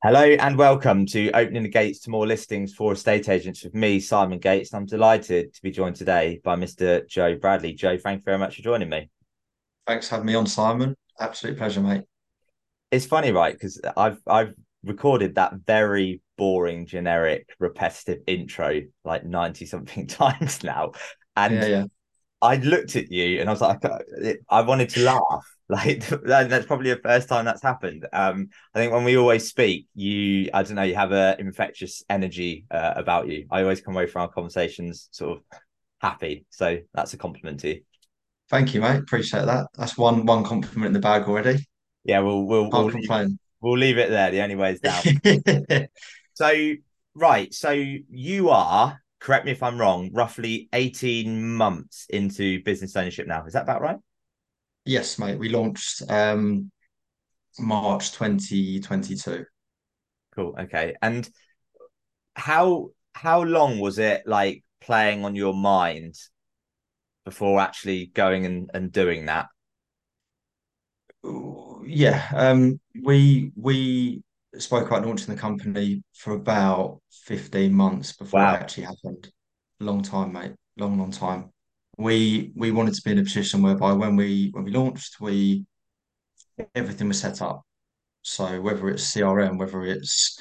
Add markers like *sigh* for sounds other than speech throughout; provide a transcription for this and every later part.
Hello and welcome to Opening the Gates to More Listings for Estate Agents with me, Simon Gates. I'm delighted to be joined today by Mr. Joe Bradley. Joe, thank you very much for joining me. Thanks for having me on, Simon. Absolute pleasure, mate. It's funny, right? Because I've I've recorded that very boring, generic, repetitive intro like 90 something *laughs* times now. And Yeah, yeah. I looked at you and I was like, I wanted to laugh. *laughs* Like that's probably the first time that's happened. Um, I think when we always speak, you, I don't know, you have a infectious energy uh, about you. I always come away from our conversations sort of happy. So that's a compliment to you. Thank you, mate. Appreciate that. That's one one compliment in the bag already. Yeah, we'll we'll we'll leave we'll leave it there. The only way is down. *laughs* So right, so you are, correct me if I'm wrong, roughly 18 months into business ownership now. Is that about right? Yes, mate. We launched um March 2022. Cool. Okay. And how how long was it like playing on your mind before actually going and, and doing that? Yeah, um we we spoke about launching the company for about 15 months before it actually happened. Long time, mate. Long, long time. We we wanted to be in a position whereby when we when we launched, we everything was set up. So whether it's CRM, whether it's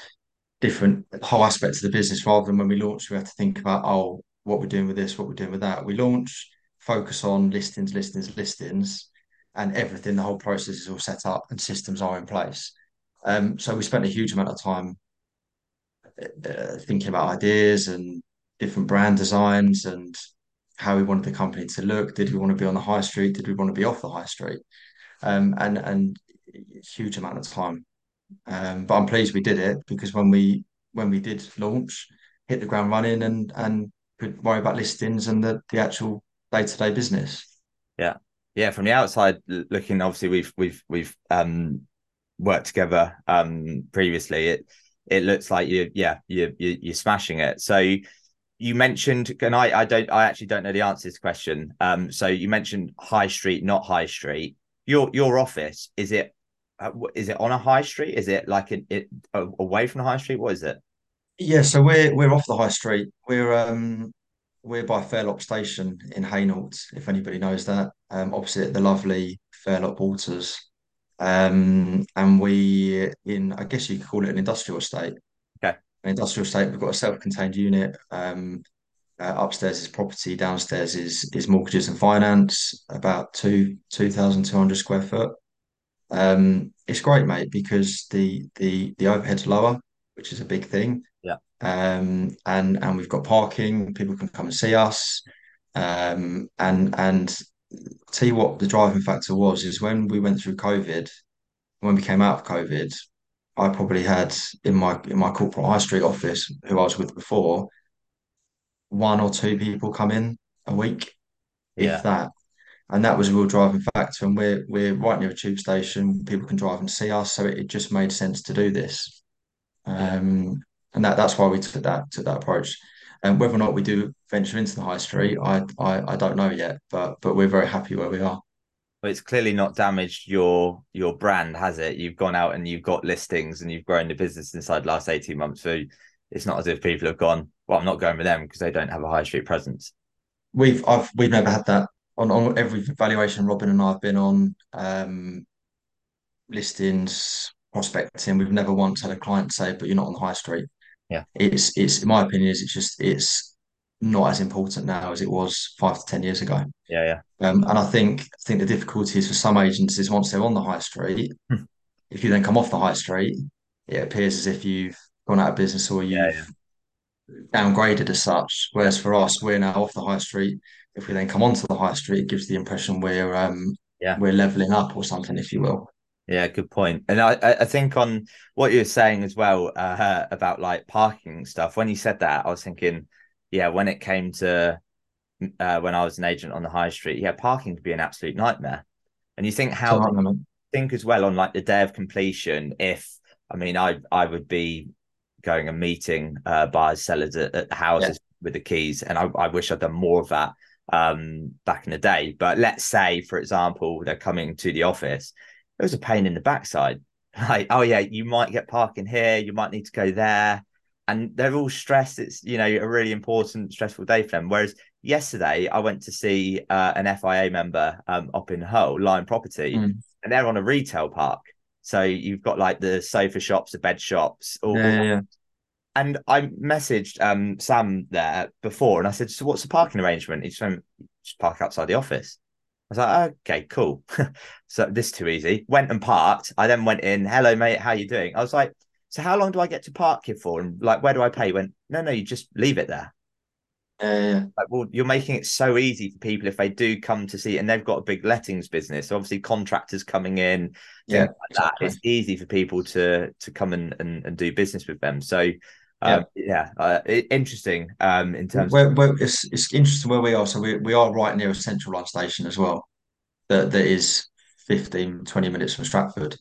different whole aspects of the business, rather than when we launch, we have to think about, oh, what we're doing with this, what we're doing with that. We launch, focus on listings, listings, listings, and everything, the whole process is all set up and systems are in place. Um, so we spent a huge amount of time uh, thinking about ideas and different brand designs and how we wanted the company to look. Did we want to be on the high street? Did we want to be off the high street? Um, and and huge amount of time um, but I'm pleased we did it because when we when we did launch, hit the ground running and and could worry about listings and the the actual day-to-day business. Yeah. Yeah. From the outside looking, obviously we've we've we've um worked together um previously. It it looks like you yeah, you you you're smashing it. So you mentioned and I I don't I actually don't know the answer to this question. Um so you mentioned high street, not high street. Your your office, is it uh, is it on a high street? Is it like it, it away from the high street? What is it? Yeah, so we're we're off the high street. We're um we're by Fairlop Station in Hainault, if anybody knows that, um, opposite the lovely Fairlop Waters. Um, and we in I guess you could call it an industrial estate. Okay. An industrial estate. We've got a self-contained unit. Um, Uh, upstairs is property, downstairs is is mortgages and finance, about two two thousand two hundred square foot. Um, it's great, mate, because the the the overhead's lower, which is a big thing. Yeah. Um, and and we've got parking, people can come and see us. Um, and and tell you what the driving factor was is when we went through COVID, when we came out of COVID, I probably had in my in my corporate high street office, who I was with before, one or two people come in a week, if that. And that was a real driving factor. And we're we're right near a tube station. People can drive and see us, so it, it just made sense to do this. Yeah. Um, and that that's why we took that took that approach. And whether or not we do venture into the high street, I I, I don't know yet. But but we're very happy where we are. But it's clearly not damaged your your brand, has it? You've gone out and you've got listings and you've grown the business inside the last 18 months. So it's not as if people have gone, well, I'm not going with them because they don't have a high street presence. We've I've we've never had that on on every valuation Robin and I have been on. Um, listings, prospecting. We've never once had a client say, "But you're not on the high street." Yeah. It's it's in my opinion is it's just it's not as important now as it was five to ten years ago. Yeah. Yeah. Um, and I think I think the difficulty is for some agents is once they're on the high street, Hmm. if you then come off the high street, it appears as if you've gone out of business or you've Yeah. downgraded as such. Whereas for us, we're now off the high street. If we then come onto the high street, it gives the impression we're um, Yeah. we're leveling up or something, if you will. Yeah, good point. And I, I think on what you were saying as well uh, about like parking stuff, when you said that, I was thinking, yeah, when it came to uh, when I was an agent on the high street, yeah, parking could be an absolute nightmare. And you think how think as well on like the day of completion, if I mean I I would be going and meeting uh, buyers, sellers at, at the yeah, houses with the keys, and I, I wish I'd done more of that um back in the day. But let's say, for example, they're coming to the office it was a pain in the backside *laughs* like, oh yeah, you might get parking here, you might need to go there. And they're all stressed. It's you know a really important, stressful day for them. Whereas yesterday, I went to see uh, an FIA member um, up in Hull, Lion Property, mm. and they're on a retail park. So you've got like the sofa shops, the bed shops, all, yeah, yeah. And I messaged um, Sam there before, and I said, "So what's the parking arrangement?" He just went, "Just park outside the office." I was like, okay, cool. *laughs* so this too easy. Went and parked. I then went in. Hello, mate. How you doing? I was like, so how long do I get to park here for? And like, where do I pay? He went, no, no, you just leave it there. Uh, like, well, you're making it so easy for people if they do come to see, and they've got a big lettings business. So obviously, contractors coming in, yeah, like exactly. that. It's easy for people to to come and, and, and do business with them. So um, yeah, yeah uh, interesting. Um, in terms, where, where it's it's interesting where we are. So we we are right near a central line station as well. That that is 15, 20 minutes from Stratford.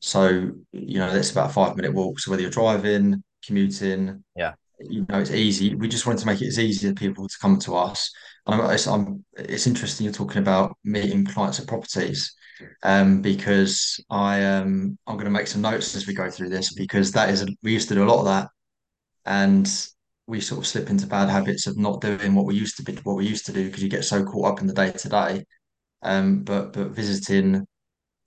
So you know that's about a five minute walk. So whether you're driving, commuting, yeah, you know it's easy. We just wanted to make it as easy for people to come to us. And I'm, it's, I'm, it's interesting you're talking about meeting clients at properties um, because I um, I'm going to make some notes as we go through this because that is a, we used to do a lot of that and we sort of slip into bad habits of not doing what we used to be what we used to do because you get so caught up in the day to day. Um, but but visiting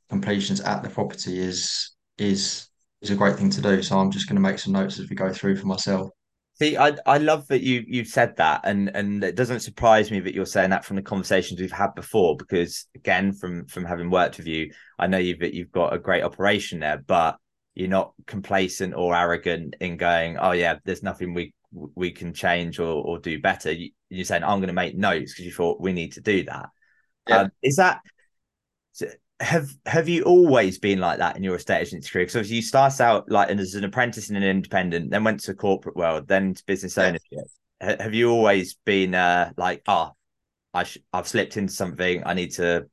completions at the property is is is a great thing to do. So I'm just going to make some notes as we go through for myself. See, I I love that you you've said that, and and it doesn't surprise me that you're saying that from the conversations we've had before, because again, from from having worked with you, I know you've you've got a great operation there, but you're not complacent or arrogant in going, oh yeah, there's nothing we we can change or, or do better. You, are saying I'm going to make notes because you thought we need to do that. Yeah. Um, is that have have you always been like that in your estate agency career? Because you start out like as an apprentice and an independent, then went to corporate world, then to business ownership. Yeah. Have you always been uh, like, oh, I sh- I've slipped into something, I need to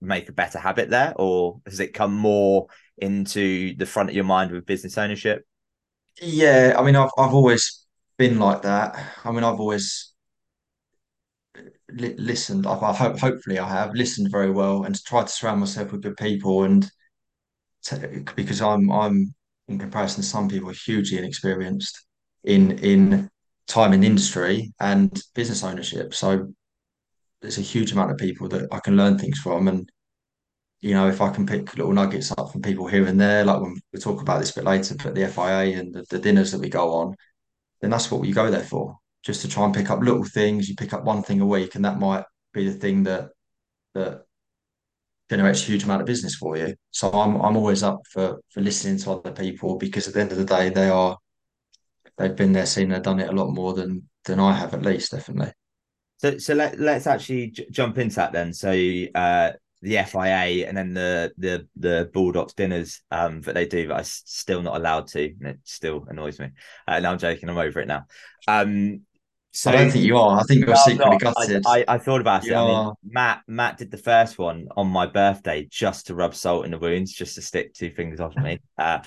make a better habit there, or has it come more into the front of your mind with business ownership? Yeah, I mean, I've I've always been like that. I mean, I've always li listened. I've, I hope hopefully I have listened very well and tried to surround myself with good people. And because I'm I'm in comparison to some people, hugely inexperienced in in time in industry and business ownership. So there's a huge amount of people that I can learn things from and you know, if I can pick little nuggets up from people here and there, like when we talk about this a bit later, but the FIA and the, the dinners that we go on, then that's what we go there for. Just to try and pick up little things. You pick up one thing a week, and that might be the thing that that generates a huge amount of business for you. So I'm I'm always up for for listening to other people because at the end of the day, they are they've been there, seen, they've done it a lot more than than I have, at least, definitely. So so let let's actually j- jump into that then. So uh, the FIA and then the the the Baldocks dinners um that they do, but I'm still not allowed to, and it still annoys me. Uh, no, I'm joking. I'm over it now. Um, so I don't think you are. I think you're no, secretly gutted. I, I, I, thought about you it. I mean, Matt Matt did the first one on my birthday just to rub salt in the wounds, just to stick two fingers off me. Uh,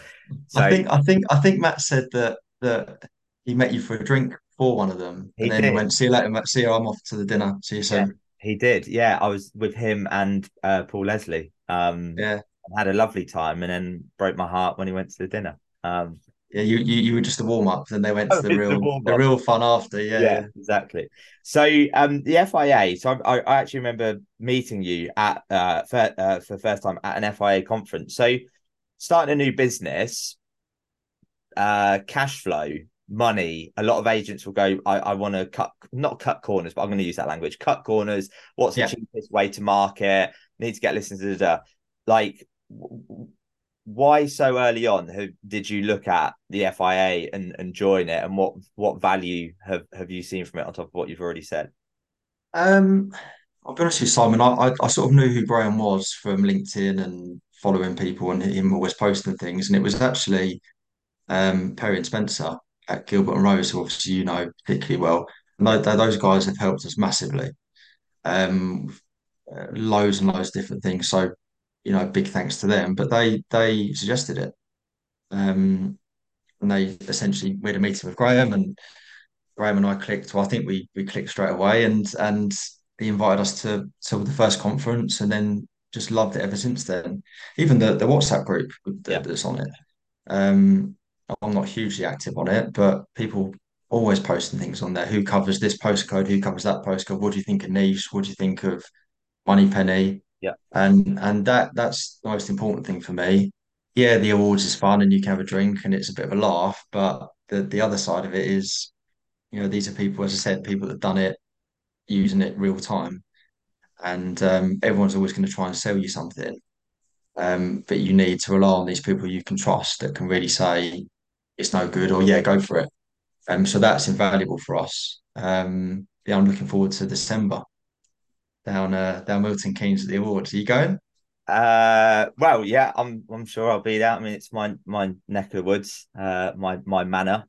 so I think I think I think Matt said that that he met you for a drink for one of them, and then did. went, "See you later, Matt. See you. I'm off to the dinner. See you soon." Yeah. He did, yeah. I was with him and uh, Paul Leslie. Um, yeah, had a lovely time, and then broke my heart when he went to the dinner. Um, yeah, you, you you were just a warm up, then they went to the real the, the, real fun after. Yeah, yeah, exactly. So um, the FIA. So I, I actually remember meeting you at uh, for, uh, for the first time at an FIA conference. So starting a new business, uh, cash flow money, a lot of agents will go, I, I want to cut, not cut corners, but I'm going to use that language, cut corners. What's the cheapest way to market? Need to get listeners. Da, da. Like, why so early on did you look at the FIA and, and join it? And what what value have, have you seen from it on top of what you've already said? Um, I'll be honest with you, Simon. I, I, I sort of knew who Graham was from LinkedIn and following people and him always posting things. And it was actually um, Perry and Spencer at Gilbert and Rose, who obviously you know particularly well. And those guys have helped us massively. Um, uh, loads and loads of different things. So, you know, big thanks to them. But they they suggested it. Um, and they essentially we had a meeting with Graham and Graham and I clicked. Well, I think we we clicked straight away and and he invited us to to the first conference and then just loved it ever since then. Even the the WhatsApp group Yeah. that's on it. Um, I'm not hugely active on it, but people always posting things on there. Who covers this postcode? Who covers that postcode? What do you think of niche? What do you think of Moneypenny? Yeah. And and that that's the most important thing for me. Yeah, the awards is fun and you can have a drink and it's a bit of a laugh, but the the other side of it is, you know, these are people, as I said, people that have done it using it real time. And um, everyone's always going to try and sell you something. Um, but you need to rely on these people you can trust that can really say it's no good or yeah, go for it. Um, so that's invaluable for us. Um, yeah, I'm looking forward to December down uh, down Milton Keynes at the awards. Are you going? Uh, well, yeah, I'm I'm sure I'll be there. I mean, it's my my neck of the woods, uh, my my manor,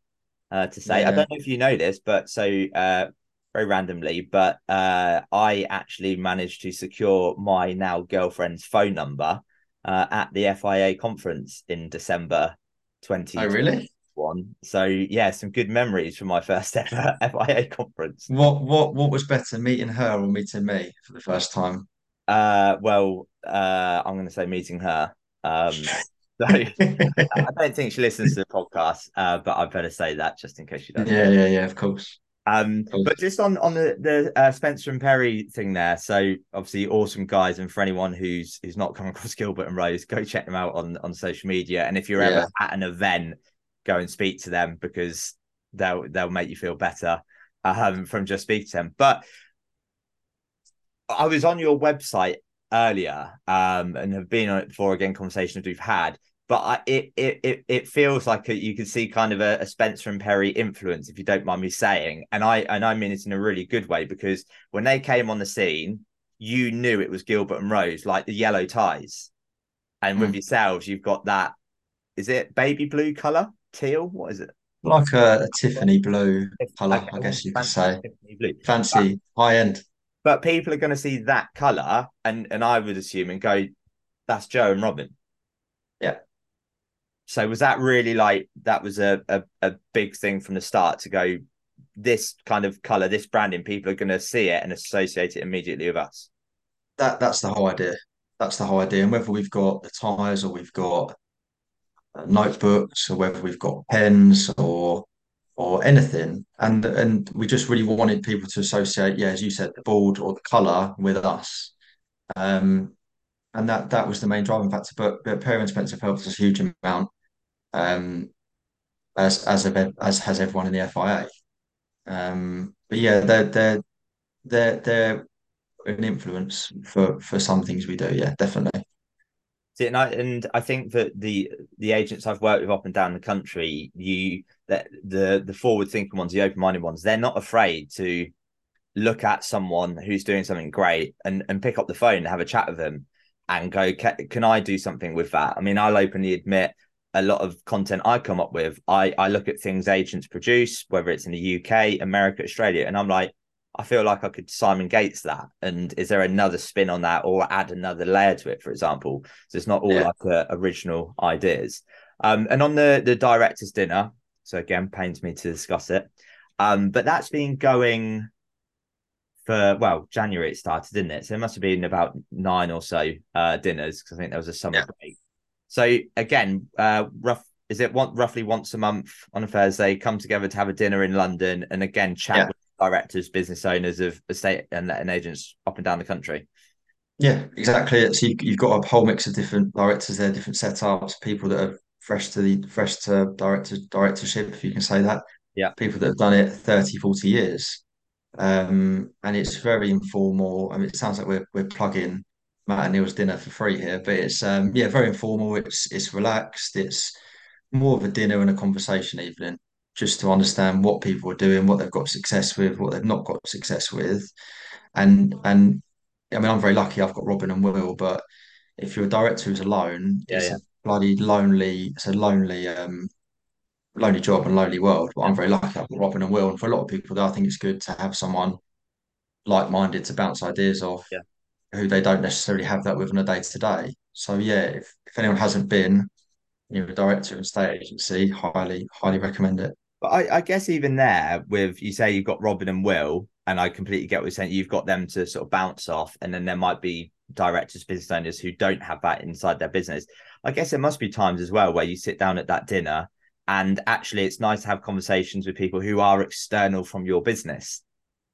uh, to say. I don't know if you know this, but so uh, very randomly, but uh, I actually managed to secure my now girlfriend's phone number uh, at the FIA conference in December 20 Oh, 2021. Really? So yeah, some good memories from my first *laughs* ever FIA conference. What what what was better, meeting her or meeting me for the first time? Uh, well, uh, I'm going to say meeting her. Um, *laughs* so I don't think she listens to the podcast, uh, but I better say that just in case she does. Yeah, yeah, yeah, of course. Um, but just on on the the uh, Spencer and Perry thing there. So obviously, awesome guys, and for anyone who's who's not come across Gilbert and Rose, go check them out on on social media. And if you're Yeah. ever at an event, go and speak to them because they'll they'll make you feel better. Um, from just speaking to them. But I was on your website earlier um, and have been on it before again conversations we've had. But I, it, it it it feels like a, you can see kind of a, a Spencer and Perry influence if you don't mind me saying. And I and I mean it in a really good way because when they came on the scene you knew it was Gilbert and Rose like the yellow ties. And with Mm. yourselves you've got that is it baby blue color teal what is it Like a, a Tiffany blue colour, Okay, I guess you could say. Fancy, high end. but people are going to see that color and and I would assume and go that's Joe and Robin Yeah. so was that really like that was a, a a big thing from the start to go this kind of color this branding people are going to see it and associate it immediately with us That that's the whole idea. That's the whole idea. And whether we've got the tires or we've got notebooks or whether we've got pens or or anything, and and we just really wanted people to associate, yeah, as you said, the board or the colour with us. Um, and that that was the main driving factor. But, but Perry and Spencer helped us a huge amount, um, as as have- as has everyone in the FIA. Um, but yeah, they're they're they're they're an influence for for some things we do. Yeah, definitely. See, and I and I think that the the agents I've worked with up and down the country, you that the the forward thinking ones, the open minded ones, they're not afraid to look at someone who's doing something great and and pick up the phone and have a chat with them and go, can, can I do something with that? I mean, I'll openly admit a lot of content I come up with, I I look at things agents produce, whether it's in the UK, America, Australia, and I'm like. I feel like I could Simon Gates that. And is there another spin on that or add another layer to it, for example? So it's not all Yeah. like uh, original ideas. Um, and on the the director's dinner, so again, pains me to discuss it. Um, but that's been going for well, January it started, didn't it? So it must have been about nine or so uh dinners because I think there was a summer Yeah. break. So again, uh rough is it one roughly once a month on a Thursday, come together to have a dinner in London and again chat Yeah. with directors, business owners of estate and, and agents up and down the country. Yeah, exactly. So you, you've got a whole mix of different directors there, different setups, people that are fresh to the fresh to director directorship, if you can say that. Yeah. People that have done it 30, 40 years. Um, and it's very informal. I mean, it sounds like we're we're plugging Matt and Neil's dinner for free here, but it's um yeah, very informal. It's it's relaxed. It's more of a dinner and a conversation evening, just to understand what people are doing, what they've got success with, what they've not got success with. And and I mean, I'm very lucky. I've got Robin and Will, but if you're a director who's alone, Yeah, it's yeah. a bloody lonely. It's a lonely, um, lonely job and lonely world. But I'm very lucky. I've got Robin and Will, and for a lot of people, though, I think it's good to have someone like-minded to bounce ideas off, Yeah. who they don't necessarily have that with on a day-to-day. So yeah, if if anyone hasn't been, you know, a director in a state agency, highly, highly recommend it. But I, I guess even there, with you say you've got Robin and Will, and I completely get what you're saying. You've got them to sort of bounce off, and then there might be directors, business owners who don't have that inside their business. I guess there must be times as well where you sit down at that dinner and actually it's nice to have conversations with people who are external from your business,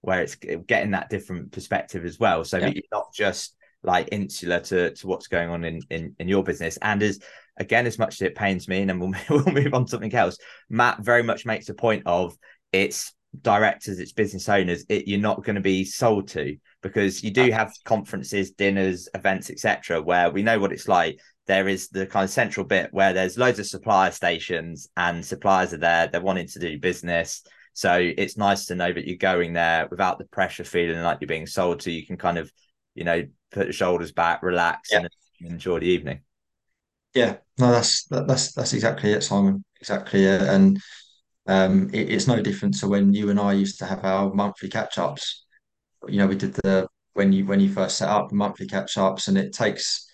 where it's getting that different perspective as well. So yeah. you're not just like insular to, to what's going on in, in, in your business. And as again, as much as it pains me, and then we'll, *laughs* we'll move on to something else, Matt very much makes a point of it's directors, it's business owners, it, you're not going to be sold to because you do have conferences, dinners, events, etc., where we know what it's like. There is the kind of central bit where there's loads of supplier stations and suppliers are there, they're wanting to do business. So it's nice to know that you're going there without the pressure feeling like you're being sold to. You can kind of, you know, put the shoulders back, relax, yeah. and enjoy the evening. Yeah, no, that's that, that's that's exactly it, Simon. Exactly it. And um, it, it's no different to when you and I used to have our monthly catch ups. You know, we did the when you when you first set up the monthly catch ups, and it takes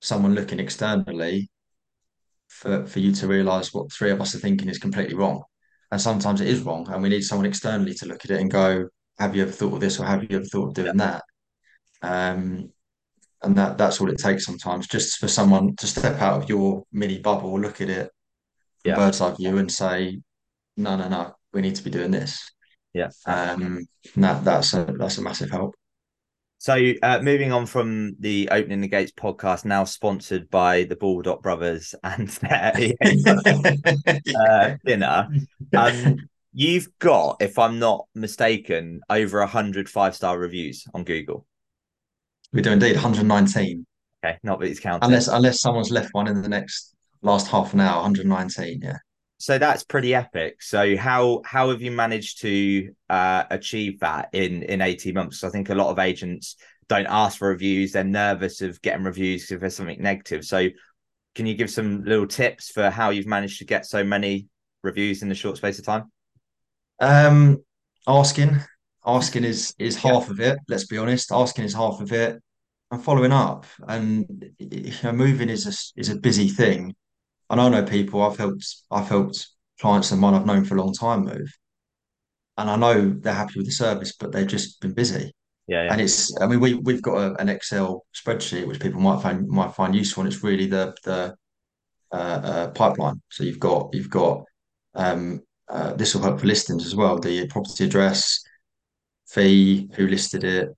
someone looking externally for for you to realise what three of us are thinking is completely wrong. And sometimes it is wrong, and we need someone externally to look at it and go, "Have you ever thought of this, or have you ever thought of doing that?" Um, and that that's all it takes sometimes, just for someone to step out of your mini bubble, look at it yeah. bird's eye view, and say, no, no, no, we need to be doing this. Yeah. Um, that that's a that's a massive help. So, uh, moving on from the Opening the Gates podcast, now sponsored by the Baldock Brothers and *laughs* their uh, *laughs* dinner, um, you've got, if I'm not mistaken, over 100 five star reviews on Google. We do indeed, 119. Okay, not that it's counting. Unless unless someone's left one in the next last half an hour, 119. Yeah so that's pretty epic. So how how have you managed to uh, achieve that in in eighteen months? I think a lot of agents don't ask for reviews; they're nervous of getting reviews if there's something negative. So can you give some little tips for how you've managed to get so many reviews in a short space of time? Um, asking, asking is is half yeah. of it. Let's be honest. Asking is half of it, and following up. And you know, moving is a, is a busy thing and I know people I've helped I've helped clients of mine I've known for a long time move. And I know they're happy with the service, but they've just been busy. Yeah, yeah. And it's I mean we we've got a, an Excel spreadsheet which people might find might find useful and it's really the the uh, uh, pipeline. So you've got you've got um, uh, this will help for listings as well. The property address, fee, who listed it,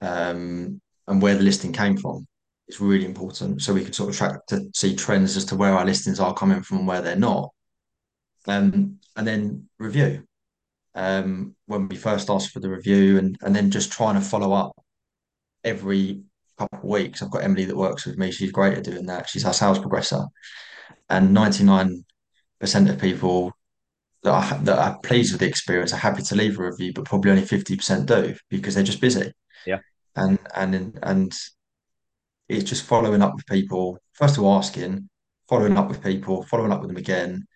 um, and where the listing came from is really important. So we can sort of track to see trends as to where our listings are coming from and where they're not. Um, and then review. Um, when we first ask for the review and, and then just trying to follow up every couple of weeks. I've got Emily that works with me. She's great at doing that. She's our sales progressor. And 99% of people that are, that are pleased with the experience are happy to leave a review, but probably only 50% do because they're just busy. Yeah. And and and it's just following up with people, first of all, asking, following up with people, following up with them again,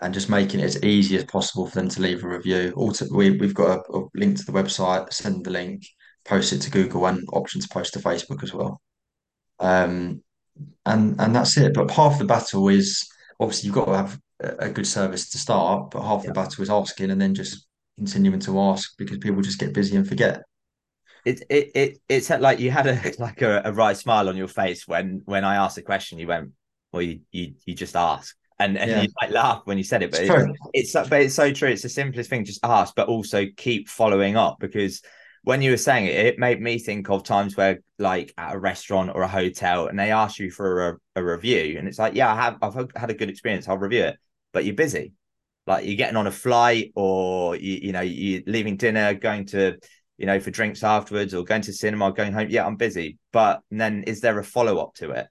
and just making it as easy as possible for them to leave a review. Also, we, we've got a, a link to the website, send the link, post it to Google, and option to post to Facebook as well. Um, and and that's it. But half the battle is obviously you've got to have a good service to start, but half yeah. the battle is asking and then just continuing to ask because people just get busy and forget it it it it's like you had a *laughs* like a, a right smile on your face when when I asked the question. You went, well, you you, you just ask, and and yeah. you like laugh when you said it, but it's, it's but it's so true. It's the simplest thing. Just ask, but also keep following up because when you were saying it, it made me think of times where, like, at a restaurant or a hotel, and they ask you for a, a review, and it's like, yeah, I have, I've had a good experience, I'll review it, but you're busy, like you're getting on a flight, or you, you know, you're leaving dinner, going to you know, for drinks afterwards or going to cinema, going home. Yeah, I'm busy. But then is there a follow up to it?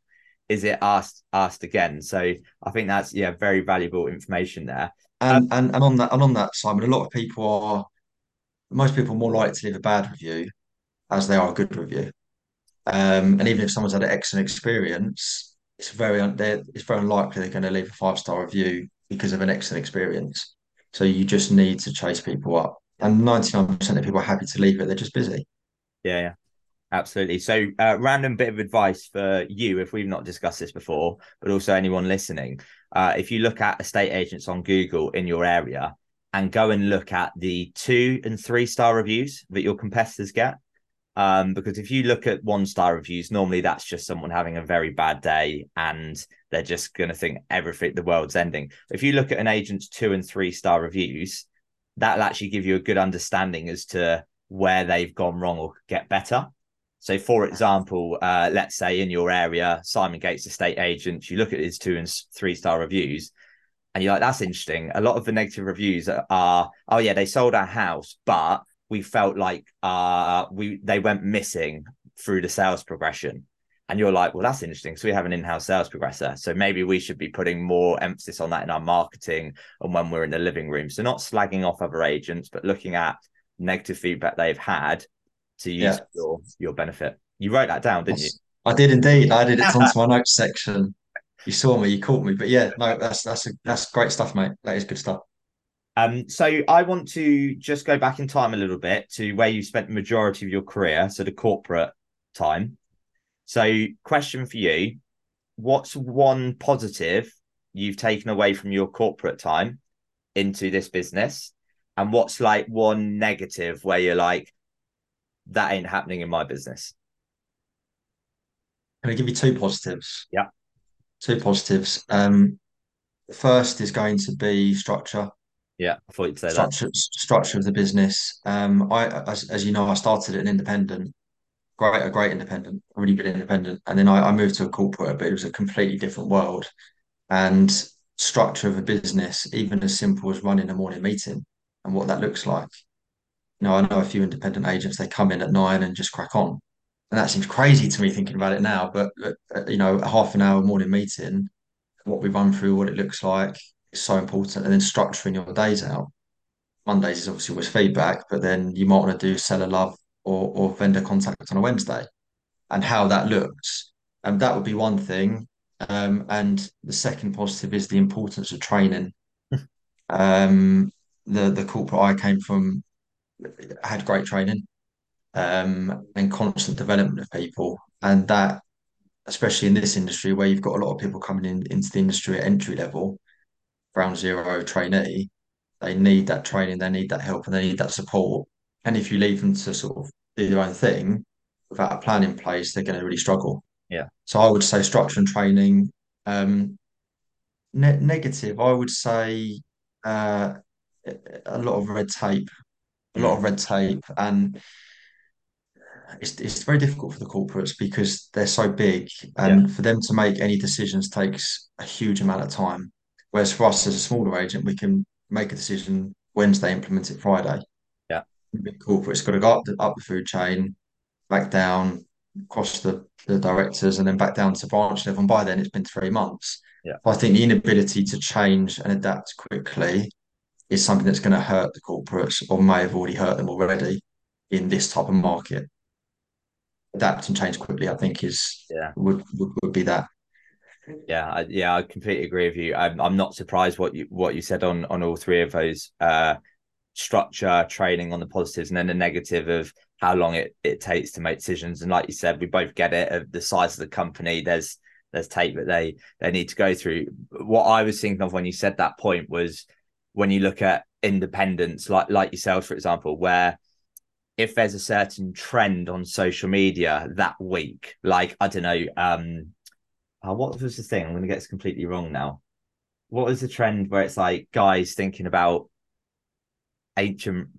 Is it asked asked again? So I think that's yeah, very valuable information there. And um, and, and on that and on that, Simon, a lot of people are most people are more likely to leave a bad review as they are a good review. Um, and even if someone's had an excellent experience, it's very un- it's very unlikely they're going to leave a five star review because of an excellent experience. So you just need to chase people up and 99% of people are happy to leave it. They're just busy. Yeah, yeah. Absolutely. So, uh, random bit of advice for you if we've not discussed this before, but also anyone listening. Uh, if you look at estate agents on Google in your area and go and look at the two and three star reviews that your competitors get, Um, because if you look at one star reviews, normally that's just someone having a very bad day and they're just going to think everything, the world's ending. If you look at an agent's two and three star reviews, that'll actually give you a good understanding as to where they've gone wrong or get better. So, for example, uh, let's say in your area, Simon Gates, estate agent, you look at his two and three star reviews, and you're like, that's interesting. A lot of the negative reviews are, oh yeah, they sold our house, but we felt like uh we they went missing through the sales progression. And you're like, well, that's interesting. So we have an in-house sales progressor. So maybe we should be putting more emphasis on that in our marketing and when we're in the living room. So not slagging off other agents, but looking at negative feedback they've had to use yeah. your your benefit. You wrote that down, didn't you? I did indeed. I did it *laughs* onto my notes section. You saw me, you caught me. But yeah, no, that's that's a, that's great stuff, mate. That is good stuff. Um, so I want to just go back in time a little bit to where you spent the majority of your career, so the corporate time. So, question for you: What's one positive you've taken away from your corporate time into this business, and what's like one negative where you're like, that ain't happening in my business? Can I give you two positives? Yeah, two positives. Um, first is going to be structure yeah, I thought you'd say structure, that. Structure of the business. Um, I, as, as you know, I started an independent, great, a great independent, a really good independent, and then I, I moved to a corporate, but it was a completely different world. And structure of a business, even as simple as running a morning meeting and what that looks like. You know, I know a few independent agents, they come in at nine and just crack on. And that seems crazy to me thinking about it now, but uh, you know, a half an hour morning meeting, what we run through, what it looks like, is so important. And then structuring your days out. Mondays is obviously always feedback, but then you might want to do seller love or, or vendor contact on a Wednesday and how that looks. And that would be one thing. Um, and the second positive is the importance of training. *laughs* um, the the corporate I came from had great training um, and constant development of people, and that especially in this industry where you've got a lot of people coming in into the industry at entry level, ground zero trainee, they need that training, they need that help, and they need that support. And if you leave them to sort of do their own thing without a plan in place, they're going to really struggle. Yeah. So I would say structure and training. Um, ne- negative, I would say uh, a lot of red tape, a lot of mm. red tape, and it's it's very difficult for the corporates because they're so big, and yeah. for them to make any decisions takes a huge amount of time. Whereas for us as a smaller agent, we can make a decision Wednesday, implement it Friday. Yeah. Big corporate's got to go up the, up the food chain, back down, across the, the directors, and then back down to branch level. And by then, it's been three months. Yeah. I think the inability to change and adapt quickly is something that's going to hurt the corporates or may have already hurt them already in this type of market. Adapt and change quickly, I think, is yeah would would, would be that. Yeah, I, yeah, I completely agree with you. I'm, I'm not surprised what you what you said on on all three of those. Uh, structure, training on the positives, and then the negative of how long it, it takes to make decisions. And like you said, we both get it of the size of the company. There's there's tape that they they need to go through. What I was thinking of when you said that point was when you look at independents, like like yourself, for example, where if there's a certain trend on social media that week, like I don't know, um, oh, what was the thing? I'm going to get this completely wrong now. What was the trend where it's like guys thinking about ancient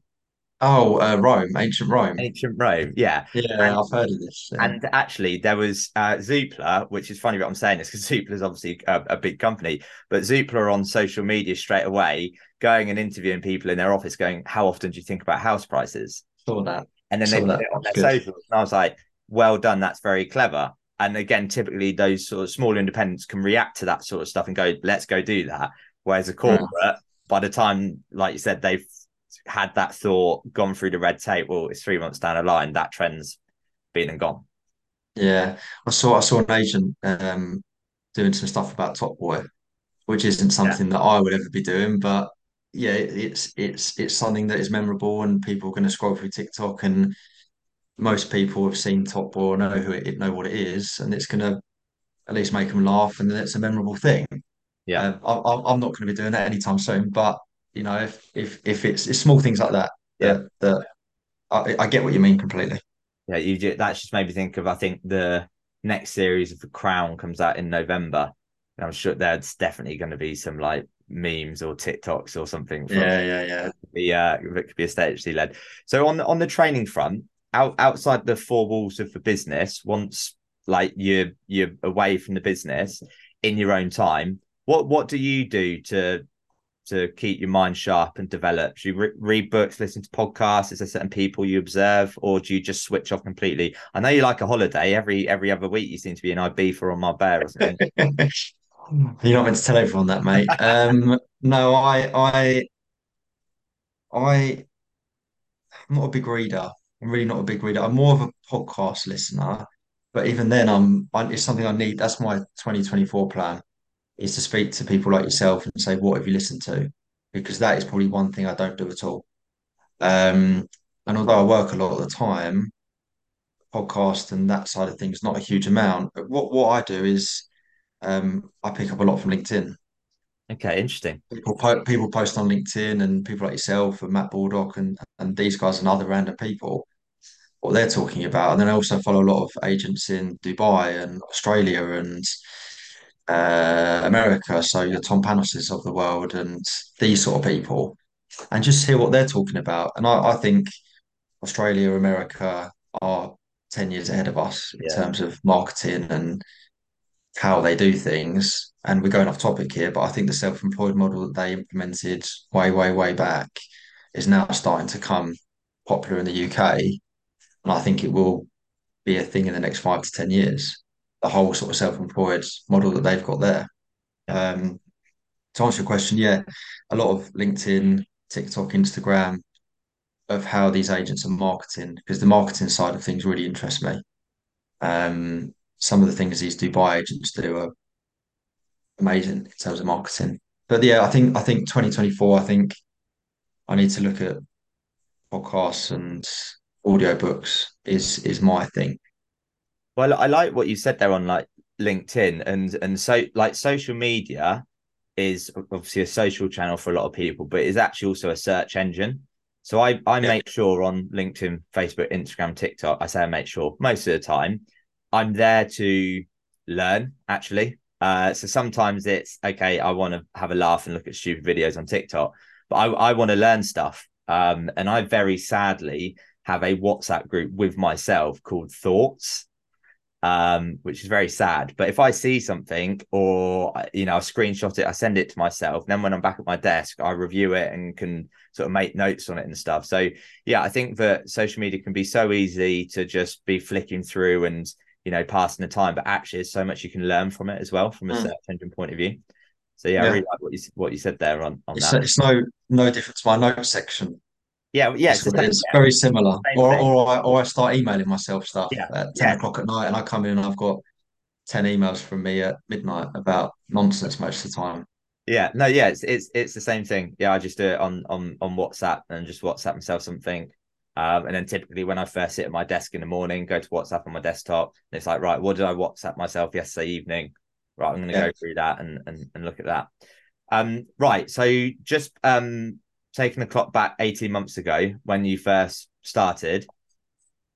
Oh, uh, Rome, ancient Rome. Ancient Rome, yeah. Yeah, and, I've heard of this. Yeah. And actually, there was uh, Zoopla, which is funny what I'm saying this because *laughs* Zoopla is obviously a, a, big company, but Zoopla on social media straight away, going and interviewing people in their office, going, "How often do you think about house prices?" Saw that. And then Saw they put it on their socials, and I was like, "Well done, that's very clever." And again, typically those sort of small independents can react to that sort of stuff and go, "Let's go do that." Whereas a corporate, yeah. by the time, like you said, they've had that thought, gone through the red tape, well, it's three months down the line, that trend's been and gone. Yeah, I saw I saw an agent um, doing some stuff about Top Boy, which isn't something yeah. that I would ever be doing, but yeah, it's it's it's something that is memorable, and people are going to scroll through TikTok, and most people have seen Top Boy, know who it know what it is, and it's going to at least make them laugh, and then it's a memorable thing. Yeah, uh, I, I'm not going to be doing that anytime soon, but you know, if if if it's, it's small things like that, yeah, that, that I, I get what you mean completely. Yeah, you just, that's just made me think of I think the next series of The Crown comes out in November. And I'm sure there's definitely going to be some like memes or TikToks or something. From, yeah, yeah, yeah. The uh, it could be estate led. So on on the training front, out outside the four walls of the business, once like you're you're away from the business in your own time, what what do you do to to keep your mind sharp and develop? Do you re- read books, listen to podcasts? Is there certain people you observe, or do you just switch off completely? I know you like a holiday every every other week. You seem to be in Ibiza or Marbella or something. *laughs* You're not meant to tell everyone that, mate. Um, no, I, I, I, I'm not a big reader. I'm really not a big reader. I'm more of a podcast listener. But even then, I'm, I, it's something I need. That's my 2024 plan is to speak to people like yourself and say, what have you listened to? Because that is probably one thing I don't do at all. Um, and although I work a lot of the time, podcast and that side of things, not a huge amount. But what, what I do is um, I pick up a lot from LinkedIn. Okay, interesting. People po- people post on LinkedIn and people like yourself and Matt Baldock and and these guys and other random people what they're talking about. And then I also follow a lot of agents in Dubai and Australia and uh, America. So your Tom Panoses of the world and these sort of people, and just hear what they're talking about. And I, I think Australia, America are 10 years ahead of us in terms of marketing and how they do things. And we're going off topic here, but I think the self-employed model that they implemented way, way, way back is now starting to come popular in the UK. And I think it will be a thing in the next five to 10 years. The whole sort of self-employed model that they've got there. Um, to answer your question, yeah, a lot of LinkedIn, TikTok, Instagram of how these agents are marketing, because the marketing side of things really interests me. Um, some of the things these Dubai agents do are amazing in terms of marketing. But yeah, I think I think 2024, I think I need to look at podcasts and audiobooks is is my thing. Well, I like what you said there on like LinkedIn and and so like social media is obviously a social channel for a lot of people, but it's actually also a search engine. So I I yeah. make sure on LinkedIn, Facebook, Instagram, TikTok, I say I make sure most of the time I'm there to learn actually. Uh, so sometimes it's okay, I want to have a laugh and look at stupid videos on TikTok, but I, I want to learn stuff. Um, and I very sadly have a WhatsApp group with myself called Thoughts um, which is very sad. But if I see something or you know I screenshot it, I send it to myself. Then when I'm back at my desk, I review it and can sort of make notes on it and stuff. So yeah, I think that social media can be so easy to just be flicking through and you know passing the time, but actually there's so much you can learn from it as well from a mm. search engine point of view. So yeah, yeah, I really like what you what you said there on on it's, that. It's no no different to my notes section. Yeah, yeah, it's, it's, very similar. Or, or I, or I start emailing myself stuff yeah. at ten yeah. o'clock at night, and I come in and I've got ten emails from me at midnight about nonsense most of the time. Yeah, no, yeah, it's it's it's the same thing. Yeah, I just do it on on on WhatsApp and just WhatsApp myself something. Um, and then typically when I first sit at my desk in the morning, go to WhatsApp on my desktop, and it's like, right, what did I WhatsApp myself yesterday evening? Right, I'm going to yeah. go through that and, and and look at that. Um, right, so just um taking the clock back 18 months ago when you first started,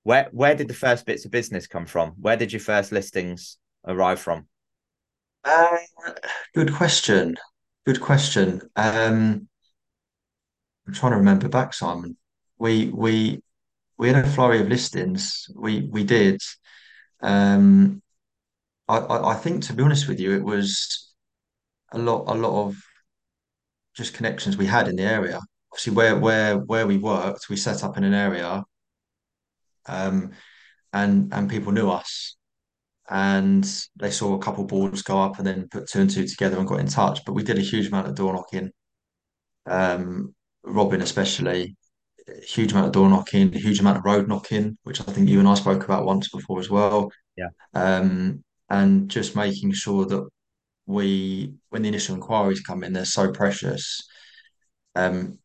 where where did the first bits of business come from? Where did your first listings arrive from? Uh, good question. Good question. Um, I'm trying to remember back, Simon. We we we had a flurry of listings. We we did. Um, I, I, I think to be honest with you, it was a lot a lot of just connections we had in the area. Obviously, where where where we worked, we set up in an area, um, and and people knew us, and they saw a couple boards go up, and then put two and two together and got in touch. But we did a huge amount of door knocking, um, Robin especially, a huge amount of door knocking, a huge amount of road knocking, which I think you and I spoke about once before as well. Yeah. Um, and just making sure that we, when the initial inquiries come in, they're so precious. Um,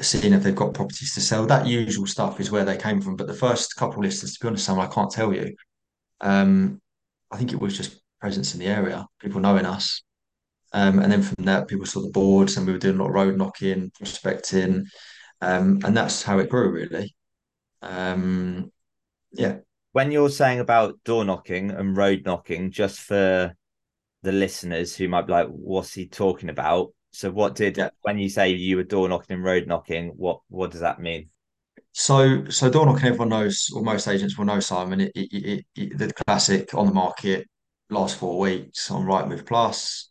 seeing if they've got properties to sell, that usual stuff is where they came from. But the first couple of listers, to be honest, Sam, I can't tell you. Um, I think it was just presence in the area, people knowing us. Um, and then from that, people saw the boards and we were doing a lot of road knocking, prospecting. Um, and that's how it grew, really. Um, Yeah. When you're saying about door knocking and road knocking, just for the listeners who might be like, what's he talking about? So what did Yeah. when you say you were door knocking and road knocking, what what does that mean? So, so door knocking, everyone knows, or most agents will know, Simon. It, it, it, it- the classic on the market last four weeks on Rightmove Plus.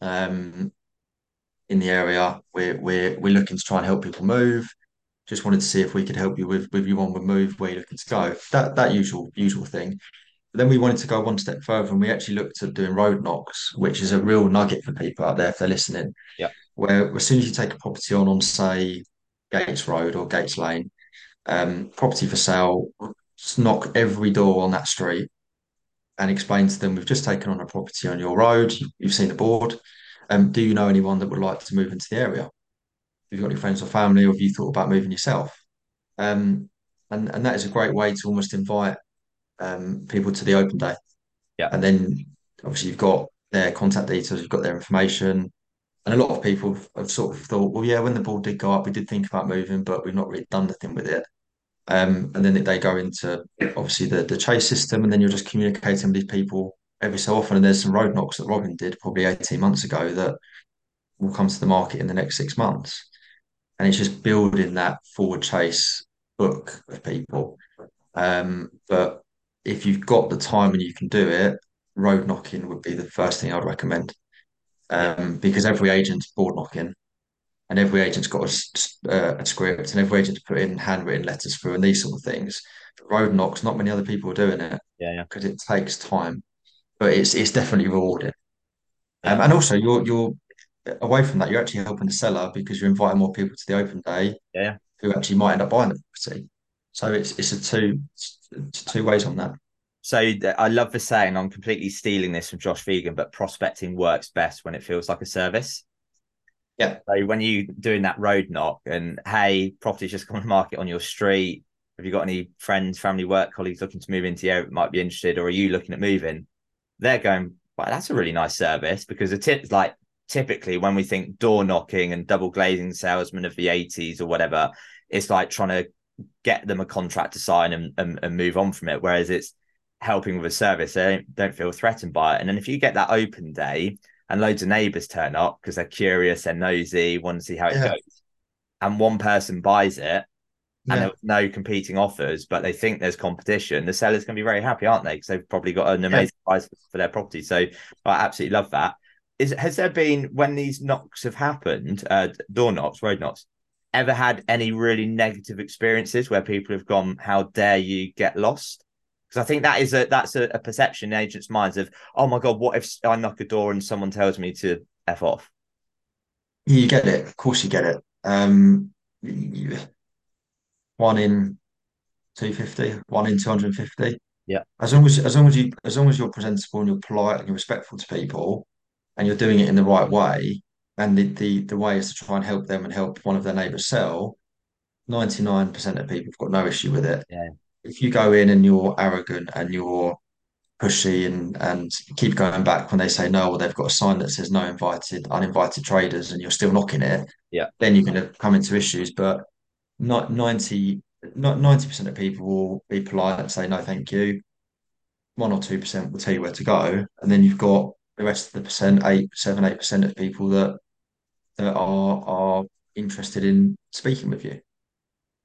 Um, in the area, we're we're we're looking to try and help people move. Just wanted to see if we could help you with with you on the move, where you're looking to go. That that usual usual thing. Then we wanted to go one step further, and we actually looked at doing road knocks, which is a real nugget for people out there if they're listening. Yeah. Where as soon as you take a property on on say Gates Road or Gates Lane um, property for sale, knock every door on that street and explain to them, we've just taken on a property on your road, you've seen the board. Um, do you know anyone that would like to move into the area? Have you got any friends or family, or have you thought about moving yourself? Um, and, and that is a great way to almost invite um, people to the open day. Yeah. And then obviously you've got their contact details, you've got their information. And a lot of people have sort of thought, well, yeah, when the ball did go up, we did think about moving, but we've not really done anything with it. Um, and then they go into obviously the, the chase system, and then you're just communicating with these people every so often. And there's some road knocks that Robin did probably 18 months ago that will come to the market in the next six months. And it's just building that forward chase book of people. Um, but if you've got the time and you can do it, road knocking would be the first thing I'd recommend. Um, because every agent's board knocking and every agent's got a, uh, a script and every agent's put in handwritten letters through and these sort of things. Road knocks, not many other people are doing it Yeah, yeah. because it takes time, but it's it's definitely rewarding. Um, and also, you're you're away from that, you're actually helping the seller because you're inviting more people to the open day Yeah. who actually might end up buying the property. So it's it's a two two ways on that. So I love the saying, I'm completely stealing this from Josh Phegan, but prospecting works best when it feels like a service. Yeah. So when you doing that road knock and hey, property's just come on the market on your street. Have you got any friends, family, work colleagues looking to move into the area that might be interested, or are you looking at moving? They're going, wow, that's a really nice service because the tip like typically when we think door knocking and double glazing salesman of the 80s or whatever, it's like trying to get them a contract to sign and, and, and move on from it. Whereas it's helping with a service, they don't, don't feel threatened by it. And then if you get that open day and loads of neighbors turn up because they're curious, they're nosy, want to see how it Yeah. goes, and one person buys it and Yeah. there was no competing offers, but they think there's competition, the seller's going to be very happy, aren't they? Because they've probably got an amazing price for their property. So I absolutely love that. Is has there been when these knocks have happened, uh, door knocks, road knocks, ever had any really negative experiences where people have gone, "How dare you get lost"? Because I think that is a that's a, a perception in agents' minds of, "Oh my god, what if I knock a door and someone tells me to f off?" You get it. Of course, you get it. Um, one in 250, one in 250. Yeah. As long as as long as you as long as you're presentable and you're polite and you're respectful to people and you're doing it in the right way, and the the, the way is to try and help them and help one of their neighbours sell, 99% of people have got no issue with it. Yeah. If you go in and you're arrogant and you're pushy and and keep going back when they say no, or they've got a sign that says no invited, uninvited traders, and you're still knocking it, Yeah. then you're going to come into issues. But not 90, not 90% of people will be polite and say no, thank you. One or two percent will tell you where to go, and then you've got the rest of the percent, eight, seven, eight percent of people that that are are interested in speaking with you.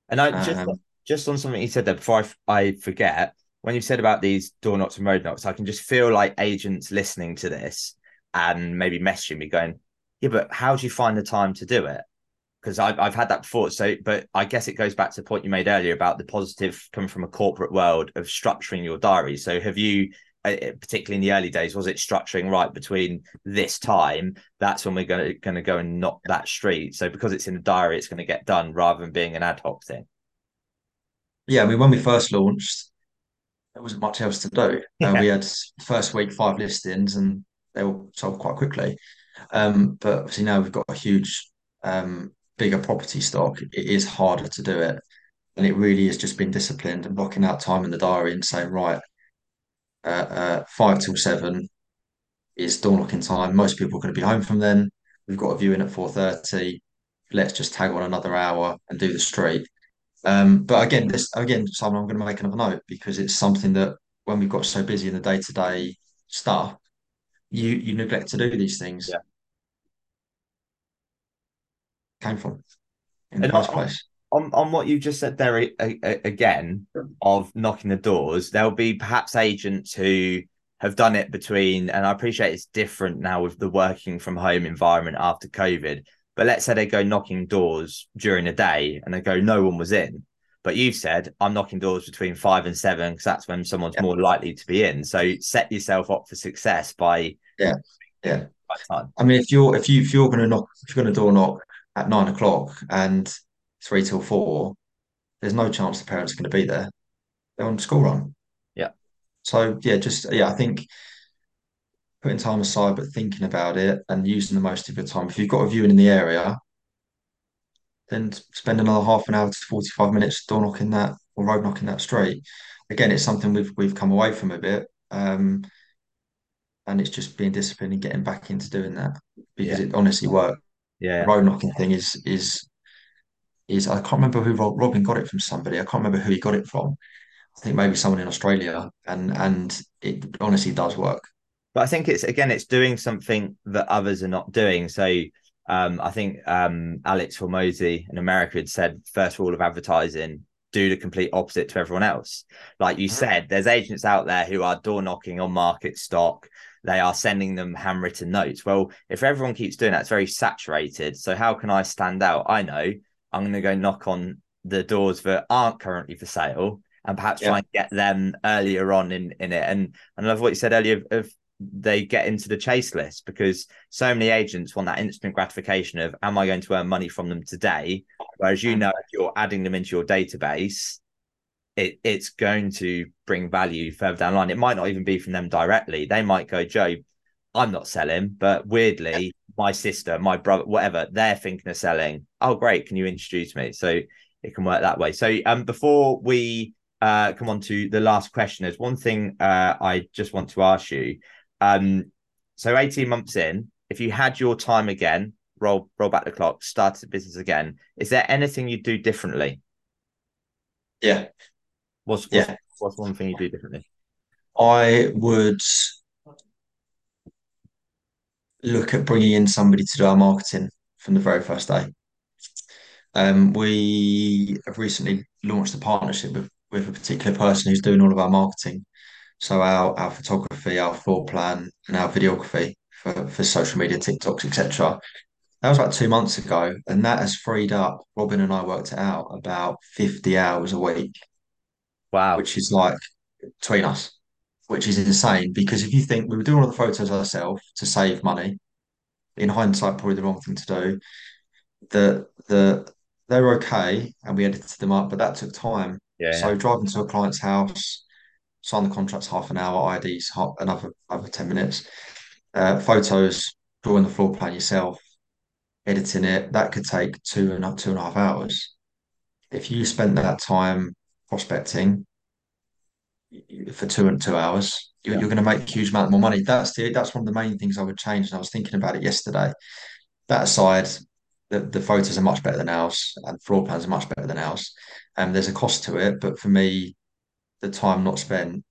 And I just Um, just on something you said there before I, I forget, when you said about these door knocks and road knocks, I can just feel like agents listening to this and maybe messaging me going, Yeah, but how do you find the time to do it? Because I've, I've had that before. So, but I guess it goes back to the point you made earlier about the positive coming from a corporate world of structuring your diary. So, have you, particularly in the early days, was it structuring right between this time? That's when we're going to going to go and knock that street. So, because it's in the diary, it's going to get done rather than being an ad hoc thing. yeah, I mean, when we first launched, there wasn't much else to do. *laughs* Uh, we had first week five listings, and they were sold quite quickly. Um, but obviously now we've got a huge, um, bigger property stock. It is harder to do it, and it really has just been disciplined and blocking out time in the diary and saying, right, uh, uh, five till seven is door knocking time. Most people are going to be home from then. We've got a viewing at four thirty. Let's just tag on another hour and do the street. Um, but again, this again, Simon, I'm going to make another note because it's something that when we've got so busy in the day to day stuff, you you neglect to do these things. Yeah. Came from in the And first on, place. On on what you just said there a- a- again of knocking the doors, there'll be perhaps agents who have done it between, and I appreciate it's different now with the working from home environment after COVID. But let's say they go knocking doors during the day and they go, no one was in. But you've said, I'm knocking doors between five and seven because that's when someone's Yeah. more likely to be in. So set yourself up for success by Yeah. Yeah. by. I mean, if you're if you if you're going to knock if you're going to door knock at nine o'clock and three till four, there's no chance the parents are going to be there. They're on school run. Yeah. So yeah, just yeah, I think putting time aside, but thinking about it and using the most of your time. If you've got a viewing in the area, then spend another half an hour to 45 minutes door knocking that or road knocking that street. Again, it's something we've we've come away from a bit. Um, and it's just being disciplined and getting back into doing that because Yeah. it honestly worked. Yeah. The road knocking thing is is is I can't remember who Rob, Robin got it from somebody. I can't remember who he got it from. I think maybe someone in Australia, and and it honestly does work. But I think it's again, it's doing something that others are not doing. So um, I think um, Alex Hormozi in America had said first rule of advertising: do the complete opposite to everyone else. Like you said, there's agents out there who are door knocking on market stock. They are sending them handwritten notes. Well, if everyone keeps doing that, it's very saturated. So how can I stand out? I know I'm going to go knock on the doors that aren't currently for sale and perhaps Yeah. try and get them earlier on in in it. And and I love what you said earlier of, of they get into the chase list because so many agents want that instant gratification of am I going to earn money from them today? Whereas you know if you're adding them into your database, it it's going to bring value further down the line. It might not even be from them directly. They might go, Joe, I'm not selling, but weirdly, my sister, my brother, whatever, they're thinking of selling. Oh, great. Can you introduce me? So it can work that way. So um before we uh come on to the last question, there's one thing uh I just want to ask you. Um so 18 months in, if you had your time again, roll roll back the clock, start the business again, is there anything you'd do differently? Yeah, What's what's, yeah. what's one thing you do differently? I would look at bringing in somebody to do our marketing from the very first day. Um, we have recently launched a partnership with, with a particular person who's doing all of our marketing. So our, our photography, our floor plan, and our videography for, for social media, TikToks, etc. That was about two months ago, and that has freed up. Robin and I worked it out about 50 hours a week, Wow. which is like between us, which is insane. Because if you think we were doing all the photos ourselves to save money, in hindsight, probably the wrong thing to do. The the they're okay, and we edited them up, but that took time. Yeah, So yeah. driving to a client's house, sign the contracts half an hour, IDs half, another another 10 minutes. Uh, photos, drawing the floor plan yourself, editing it, that could take two and two and a half hours. If you spent that time prospecting for two and two hours, you're, Yeah. you're going to make a huge amount more money. That's the that's one of the main things I would change. And I was thinking about it yesterday. That aside, the, the photos are much better than ours, and floor plans are much better than ours. And um, there's a cost to it, but for me, the time not spent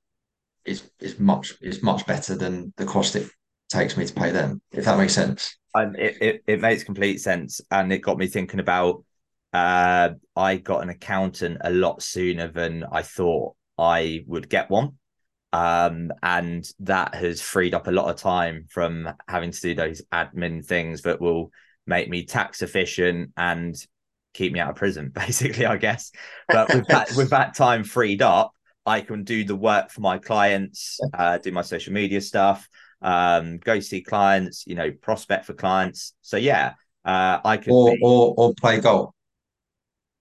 is is much is much better than the cost it takes me to pay them. If that makes sense. Um, it, it, it makes complete sense. And it got me thinking about uh, I got an accountant a lot sooner than I thought I would get one. Um, and that has freed up a lot of time from having to do those admin things that will make me tax efficient and keep me out of prison, *laughs* basically, I guess. But with that, with that *laughs* time freed up, I can do the work for my clients, uh, do my social media stuff, um, go see clients, you know, prospect for clients. So yeah, uh, I can or be, or or play golf.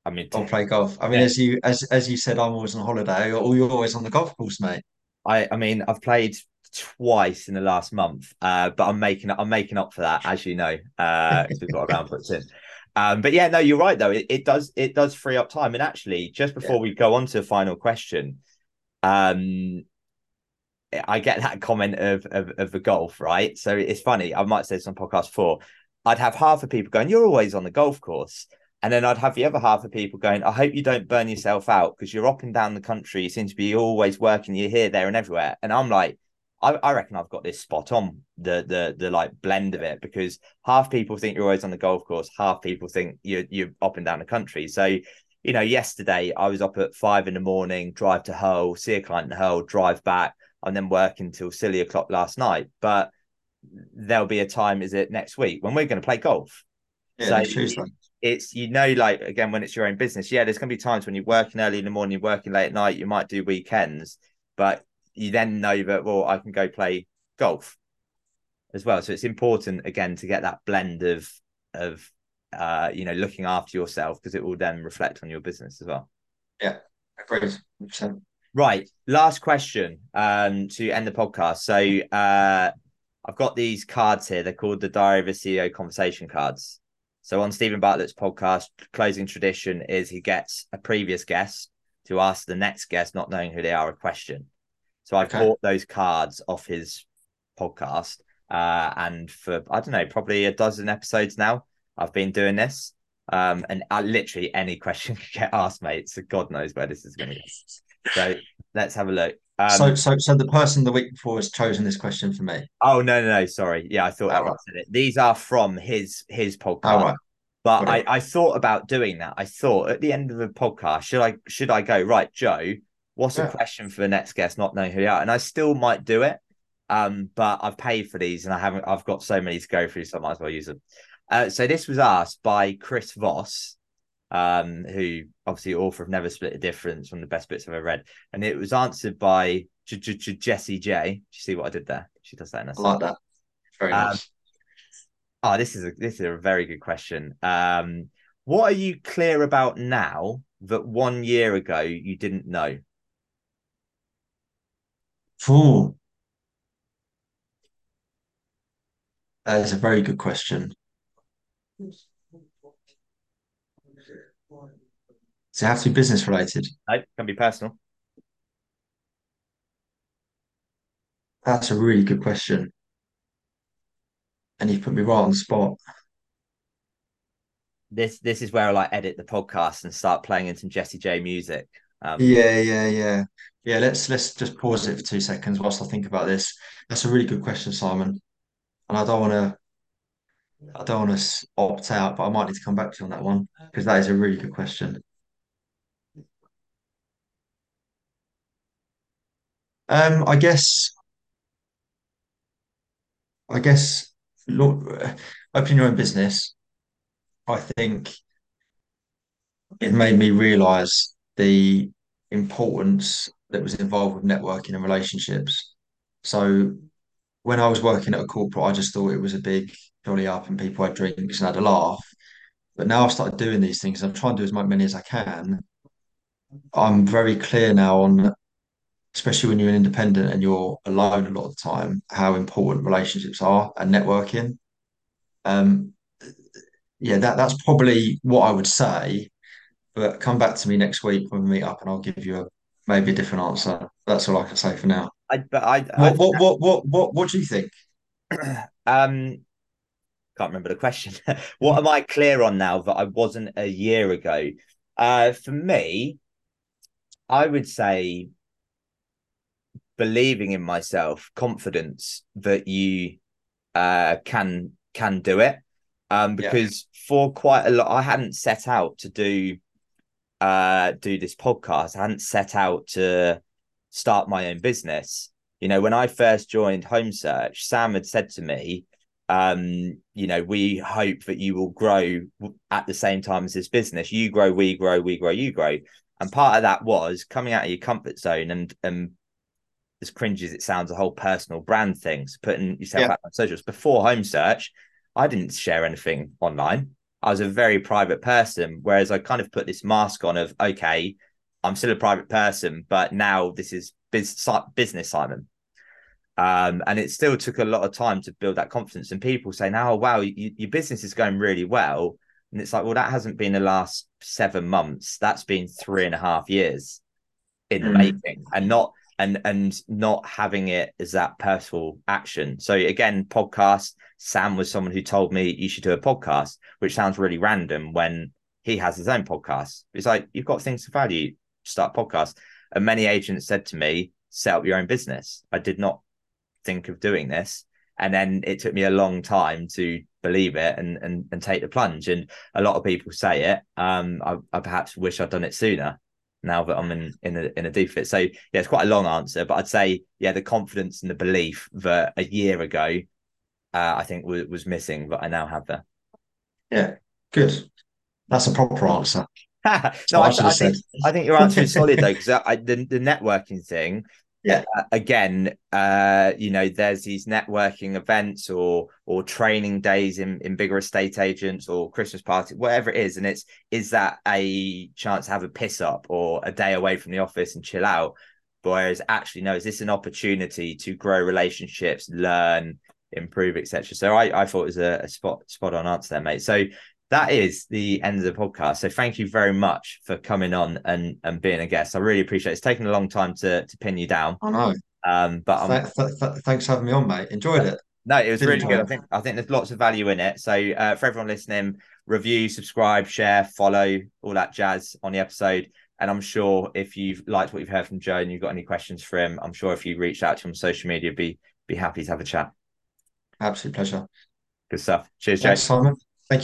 I mean, Or play golf. I mean, Yeah. as you as as you said, I'm always on holiday, or you're always on the golf course, mate. I, I mean, I've played twice in the last month, uh, but I'm making I'm making up for that, as you know, uh, we've got a round puts in. Um, but yeah, no, you're right though. It, it does it does free up time. And actually, just before we go on to the final question, um, I get that comment of, of of the golf, right? So it's funny. I might say this on podcast four. I'd have half of people going, "You're always on the golf course," And then I'd have the other half of people going, I hope you don't burn yourself out because you're up and down the country. You seem to be always working. You're here, there, and everywhere. And I'm like, I, I reckon I've got this spot on the the the like blend of it because half people think you're always on the golf course, half people think you're you're up and down the country. So, you know, yesterday I was up at five in the morning, drive to Hull, see a client in Hull, drive back, and then work until silly o'clock last night. But there'll be a time, is it next week, when we're going to play golf. Yeah, so Tuesday it's you know like again when it's your own business yeah there's going to be times when you're working early in the morning you're working late at night you might do weekends but you then know that well i can go play golf as well. So it's important again to get that blend of of uh you know looking after yourself because it will then reflect on your business as well. Yeah agreed 100%. right last question um to end the podcast. So uh i've got these cards here they're called the diary of a ceo conversation cards so on Steven Bartlett's podcast, closing tradition is he gets a previous guest to ask the next guest, not knowing who they are, a question. So I've okay. bought those cards off his podcast, uh, and for I don't know, probably a dozen episodes now, I've been doing this. Um, and I, literally any *laughs* question can get asked, mate. So God knows where this is going to go. So let's have a look. Um, so, so, so the person the week before has chosen this question for me. Oh no, no, no. Sorry. Yeah, I thought oh, I right. it. These are from his his podcast. Oh, right. But I, I thought about doing that. I thought at the end of the podcast, should I should I go right, Joe? What's yeah. a question for the next guest, not knowing who they are? And I still might do it. Um, but I've paid for these and I haven't. I've got so many to go through, so I might as well use them. Uh, so this was asked by Chris Voss, um, who obviously author of Never Split a Difference, one of the best bits I've ever read, and it was answered by Jessie J. Do you see what I did there? She does that in a I like that. Very um, nice. Oh, this is a this is a very good question. Um, what are you clear about now that one year ago you didn't know? Four. That is a very good question. Does it have to be business related? No, it can be personal. That's a really good question. And you've put me right on the spot. This this is where I like edit the podcast and start playing in some Jessie J music. Um, yeah, yeah, yeah, yeah. Let's let's just pause it for two seconds whilst I think about this. That's a really good question, Simon. And I don't want to I don't want to opt out, but I might need to come back to you on that one because that is a really good question. Um, I guess, I guess, look, opening your own business, I think it made me realize the importance that was involved with networking and relationships. So when I was working at a corporate, I just thought it was a big jolly up and people had drinks and had a laugh. But now I've started doing these things. I'm trying to do as many as I can. I'm very clear now on, especially when you're an independent and you're alone a lot of the time, how important relationships are and networking. Um, yeah, that that's probably what I would say. But come back to me next week when we meet up, and I'll give you a maybe a different answer. That's all I can say for now. I, but I, what, I, what, what, what, what, what do you think? *clears throat* um, can't remember the question. *laughs* what am I clear on now that I wasn't a year ago? Uh, for me, I would say believing in myself, confidence that you uh, can can do it. Um, because yeah. for quite a lot, I hadn't set out to do uh do this podcast. I hadn't set out to start my own business. You know, when I first joined Home Search, Sam had said to me, um, you know, we hope that you will grow at the same time as this business. You grow, we grow, we grow, you grow. And part of that was coming out of your comfort zone and and as cringy as it sounds, a whole personal brand things, putting yourself yeah. out on socials. Before Home Search, I didn't share anything online. I was a very private person, whereas I kind of put this mask on of okay, I'm still a private person, but now this is business Simon. Um, and it still took a lot of time to build that confidence. And people say, now, oh, wow, you, your business is going really well. And it's like, well, that hasn't been the last seven months. That's been three and a half years in the mm. making, and not and and not having it as that personal action. So again, podcast. Sam was someone who told me you should do a podcast, which sounds really random when he has his own podcast. It's like you've got things to value, start podcast. And many agents said to me, set up your own business. I did not think of doing this. And then it took me a long time to believe it and and, and take the plunge. And a lot of people say it. Um, I, I perhaps wish I'd done it sooner. Now that I'm in in a in a deep fit, so yeah, it's quite a long answer, but I'd say yeah, the confidence and the belief that a year ago, uh, I think was, was missing, but I now have that. Yeah, good. That's a proper answer. *laughs* no, I, I, think, I, think, your answer is solid though, because the, the *laughs* networking thing, yeah. Uh, again uh you know there's these networking events or or training days in in bigger estate agents or christmas party whatever it is and it's is that a chance to have a piss up or a day away from the office and chill out? Whereas actually no is this an opportunity to grow relationships learn improve etc so i i thought it was a, a spot spot on answer there mate. So that is the end of the podcast. So thank you very much for coming on and and being a guest. I really appreciate it. It's taken a long time to to pin you down. I know. Um, but th- th- th- thanks for having me on, mate. Enjoyed it. No, it was Did really good. I think I think there's lots of value in it. So uh, for everyone listening, review, subscribe, share, follow, all that jazz on the episode. And I'm sure if you've liked what you've heard from Joe and you've got any questions for him, I'm sure if you reach out to him on social media, be be happy to have a chat. Absolute pleasure. Good stuff. Cheers, Thanks, Joe. Simon.